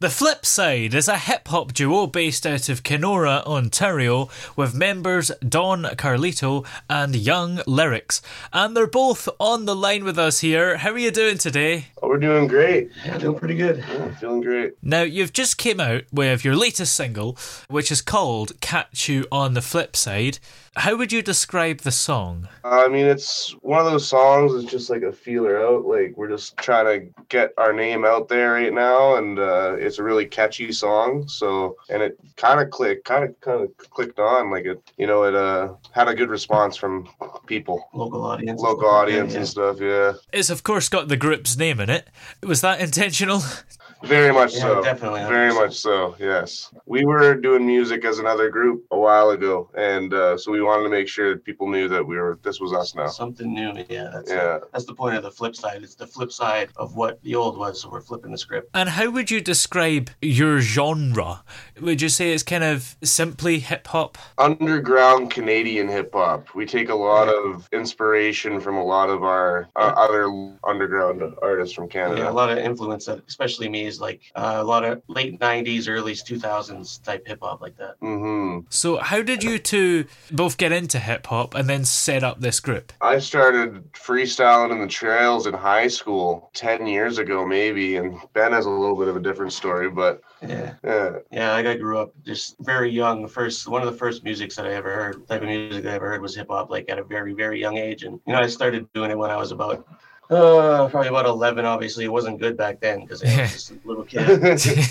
The Flip Side is a hip hop duo based out of Kenora, Ontario, with members Don Carlito and Young Lyrics. And they're both on the line with us here. How are you doing today? Oh, we're doing great. Yeah, doing pretty good. Yeah, feeling great. Now, you've just came out with your latest single, which is called Catch You on the Flip Side. How would you describe the song? I mean, it's one of those songs. It's just like a feeler out. Like we're just trying to get our name out there right now, and uh, it's a really catchy song. So, and it kind of clicked, kind of, kind of clicked on. Like it, you know, it uh, had a good response from people, local audience, local audience yeah, yeah. and stuff. Yeah, it's of course got the group's name in it. Was that intentional? Very much yeah, so. Definitely. Very much so. Yes. We were doing music as another group a while ago, and uh, so we wanted to make sure that people knew that we were. This was us now. Something new. Yeah. That's yeah. that's the point of the flip side. It's the flip side of what the old was. So we're flipping the script. And how would you describe your genre? Would you say it's kind of simply hip hop? Underground Canadian hip hop. We take a lot yeah. of inspiration from a lot of our uh, other underground artists from Canada. Yeah, a lot of influence especially me, is like uh, a lot of late '90s, early 2000s type hip hop like that. Mm-hmm. So, how did you two both get into hip hop and then set up this group? I started freestyling in the trails in high school ten years ago, maybe, and Ben has a little bit of a different story, but yeah, yeah, yeah. Like I grew up just very young. The first one of the first musics that I ever heard, type of music that I ever heard, was hip hop. Like at a very very young age, and you know I started doing it when I was about uh, probably about 11. Obviously, it wasn't good back then because I was just a little kid.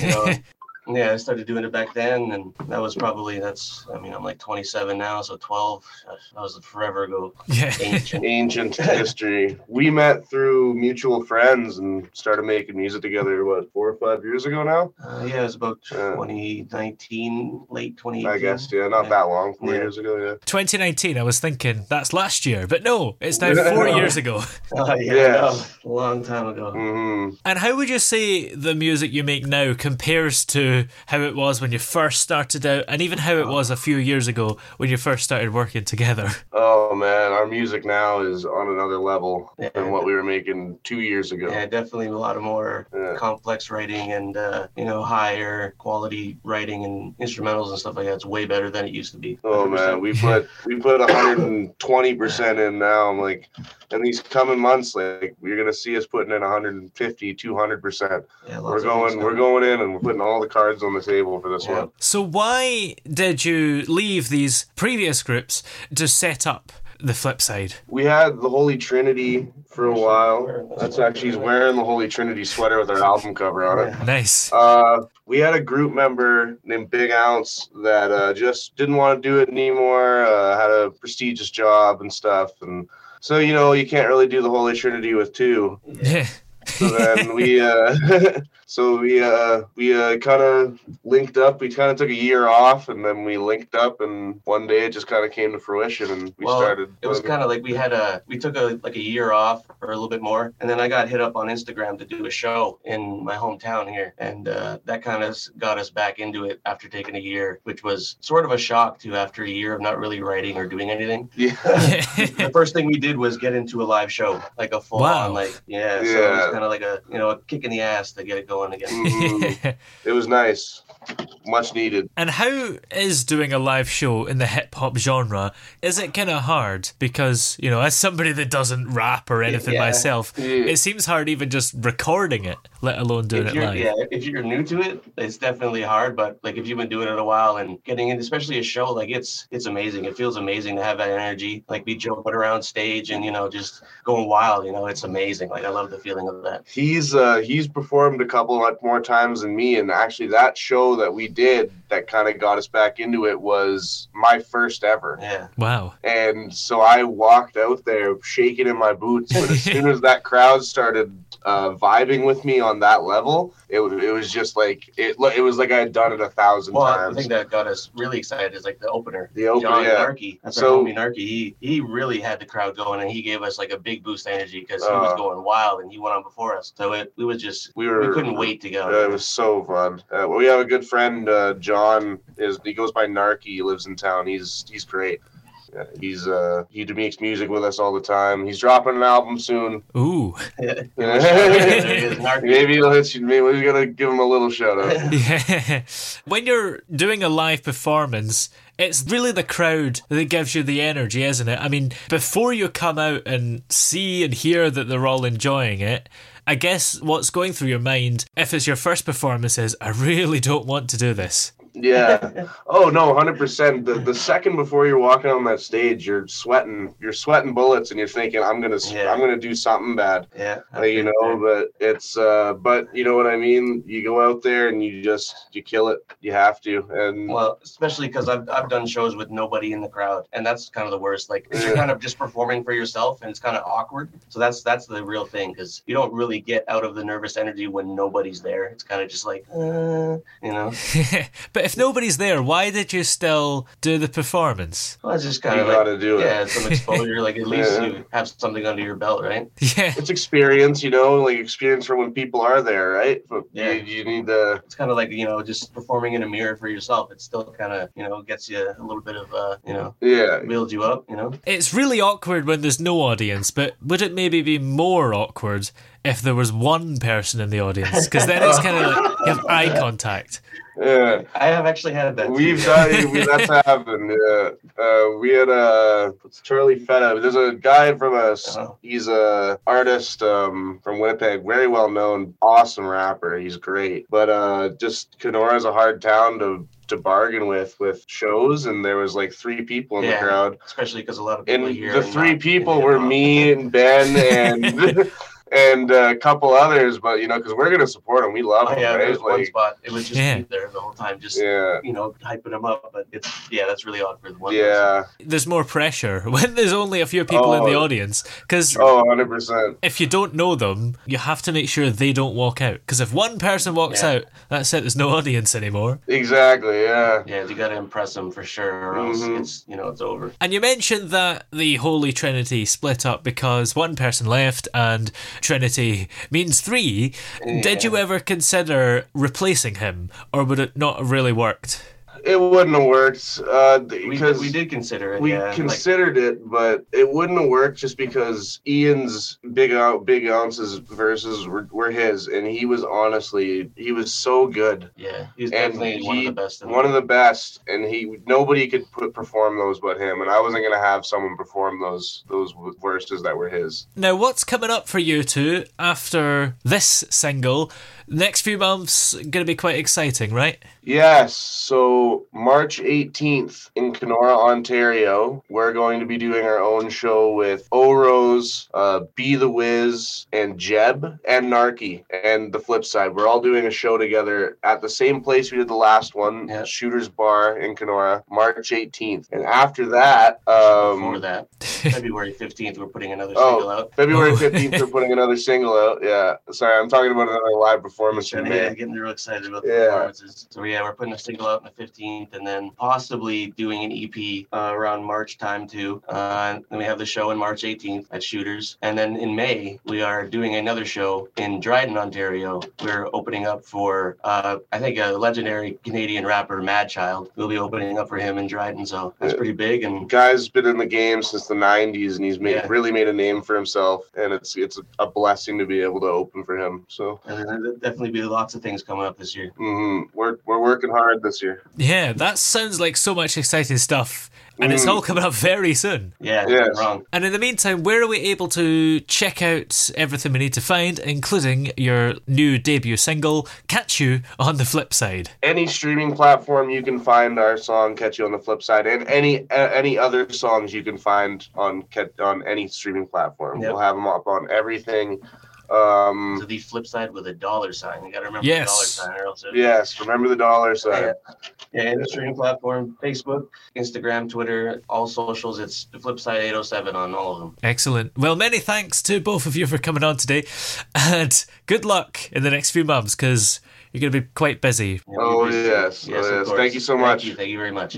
you know? Yeah, I started doing it back then, and that was probably that's. I mean, I'm like 27 now, so 12. That was forever ago. Yeah, ancient, ancient history. We met through mutual friends and started making music together. What four or five years ago now? Uh, yeah, it was about 2019, late 2018. I guess yeah, not yeah. that long. Four yeah. years ago, yeah. 2019. I was thinking that's last year, but no, it's now four years ago. Oh yeah, yes. no, a long time ago. Mm-hmm. And how would you say the music you make now compares to how it was when you first started out, and even how it was a few years ago when you first started working together. Oh man, our music now is on another level yeah. than what we were making two years ago. Yeah, definitely a lot of more yeah. complex writing and uh, you know higher quality writing and instrumentals and stuff like that. It's way better than it used to be. 100%. Oh man, we put we put 120 percent in now. I'm like, in these coming months, like you're gonna see us putting in 150, 200 percent. Yeah, we're going, we're going in, and we're putting all the cards on the table for this Yeah. one. So why did you leave these previous groups to set up the flip side? We had the Holy Trinity for a while. That's actually he's wearing the Holy Trinity sweater with our album cover on it. Nice. Uh, we had a group member named Big Ounce that uh, just didn't want to do it anymore. Uh, had a prestigious job and stuff, and so you know you can't really do the Holy Trinity with two. So then we, uh, so we, uh, we uh, kind of linked up. We kind of took a year off, and then we linked up, and one day it just kind of came to fruition, and we well, started. it was kind of like we had a we took a like a year off or a little bit more, and then I got hit up on Instagram to do a show in my hometown here, and uh, that kind of got us back into it after taking a year, which was sort of a shock to after a year of not really writing or doing anything. yeah. the first thing we did was get into a live show, like a full Wow. on, like yeah. So it Yeah. was kind of like a you know a kick in the ass to get it going again. Mhm. it was nice, much needed. And how is doing a live show in the hip hop genre? Is it kind of hard? Because, you know, as somebody that doesn't rap or anything Yeah. myself, Yeah. it seems hard even just recording it, let alone doing it live. yeah, if you're new to it, it's definitely hard. But like if you've been doing it a while and getting in, especially a show, like it's it's amazing. It feels amazing to have that energy, like be jumping around stage and you know just going wild. You know, it's amazing. Like I love the feeling of that. He's uh he's performed a couple like more times than me, and actually that show that we did that kind of got us back into it was my first ever. Yeah, Wow. And so I walked out there shaking in my boots, but as soon as that crowd started uh, vibing with me on that level, it, it was just like it. It was like I had done it a thousand well, times. the thing that got us really excited is like the opener. The opener, John yeah. Narky. That's So- our homie Narky. He he really had the crowd going, and he gave us like a big boost of energy because he was Uh. going wild, and he went on before us. So it, we was just we were we couldn't wait to go. Uh, it was so fun. Uh, we have a good friend, uh, John. Is he goes by Narky? He lives in town. He's he's great. Yeah, he's uh he makes music with us all the time. He's dropping an album soon. Ooh. Yeah. there he is, Narky. maybe he'll hit you. Maybe we're gonna give him a little shout out. Yeah. when you're doing a live performance, it's really the crowd that gives you the energy, isn't it? I mean, before you come out and see and hear that they're all enjoying it, I guess what's going through your mind, if it's your first performance, is I really don't want to do this. Yeah. Oh no, hundred percent. The the second before you're walking on that stage, you're sweating. You're sweating bullets, and you're thinking, "I'm gonna, s Yeah. am gonna do something bad." Yeah, Like, you know, but it's, uh, but you know what I mean. You go out there and you just you kill it. You have to, and Well, especially because I've, I've done shows with nobody in the crowd, and that's kind of the worst. Like 'cause you're kind of just performing for yourself, and it's kind of awkward. So that's that's the real thing because you don't really get out of the nervous energy when nobody's there. It's kind of just like, uh, you know, but if nobody's there, why did you still do the performance? well, it's just kind of like, gotta do it. yeah, some exposure. like at least Yeah. you have something under your belt, right? Yeah. It's experience, you know, like experience for when people are there, right? But Yeah. you, you need to. It's kind of like you know just performing in a mirror for yourself. It still kind of you know gets you a little bit of uh, you know Yeah, builds you up. You know. It's really awkward when there's no audience, but would it maybe be more awkward if there was one person in the audience? Because then it's kind of like you have eye contact. Yeah. I have actually had that. We've done we, that's happened. Yeah, uh, we had uh, it's Charlie Feta. There's a guy from us. Oh. He's a artist um, from Winnipeg, very well known, awesome rapper. He's great, but uh, just Kenora is a hard town to to bargain with with shows, and there was like three people in Yeah. the crowd, especially because a lot of people and here. the three people were me and Ben and. And uh, a couple others, but you know, because we're gonna support them, we love Oh, them, yeah, there right? was one spot. It was just Yeah. there the whole time, just yeah, you know, hyping them up. But it's yeah, that's really awkward. One yeah. There's more pressure when there's only a few people in the Oh. audience. Because Oh, 100 percent. if you don't know them, you have to make sure they don't walk out. Because if one person walks Yeah. out, that's it. There's no audience anymore. Exactly. Yeah. Yeah, you got to impress them for sure, or else Mhm. it's you know it's over. And you mentioned that the Holy Trinity split up because one person left and Trinity means three. Did you ever consider replacing him, or would it not have really worked? It wouldn't have worked uh, because did, we did consider it. we yeah, like- considered it, but it wouldn't have worked just because Ian's big out Big Ounce's verses were, were his, and he was honestly he was so good, yeah, he's and definitely one of the best. in one of the best, and he nobody could put, perform those but him, and I wasn't gonna have someone perform those those verses that were his. Now, what's coming up for you two after this single? Next few months going to be quite exciting, right? Yes. So So March 18th in Kenora, Ontario, we're going to be doing our own show with Orose, uh, Be the Wiz, and Jeb and Narky. And the flip side, we're all doing a show together at the same place we did the last one, Yeah. Shooter's Bar in Kenora, March 18th. And after that, um, Before that, February 15th, we're putting another single Oh, out. February Oh. 15th, we're putting another single out. Yeah. Sorry, I'm talking about another live performance in Yeah, May. getting real excited about the Yeah. performances. So yeah, we're putting a single out on the 15th, and then possibly doing an EP uh, around March time too. Uh, then we have the show in March 18th at Shooters, and then in May we are doing another show in Dryden, Ontario. We're opening up for uh, I think a legendary Canadian rapper, Madchild. We'll be opening up for him in Dryden, so that's Yeah. pretty big. And guy's been in the game since the 90s and he's made Yeah. really made a name for himself and it's it's a blessing to be able to open for him so and definitely be lots of things coming up this year. hmm we're we're working hard this year Yeah, that sounds like so much exciting stuff. And it's Mm. all coming up very soon. Yeah, Yes. wrong. And in the meantime, where are we able to check out everything we need to find, including your new debut single, Catch You on the Flip Side? any streaming platform you can find our song catch you on the flip side and any uh, any other songs you can find on Cat- on any streaming platform Yep. we'll have them up on everything um So the flip side with a dollar sign. You got to remember Yes. the dollar sign, or else it, yes remember the dollar sign Yeah. Yeah, any streaming platform, Facebook, Instagram, Twitter, all socials. It's the Flipside 807 on all of them. Excellent. Well, many thanks to both of you for coming on today, and good luck in the next few months because you're going to be quite busy. Oh, we appreciate yes. Oh, of yes. Thank you so much. Thank you, thank you very much.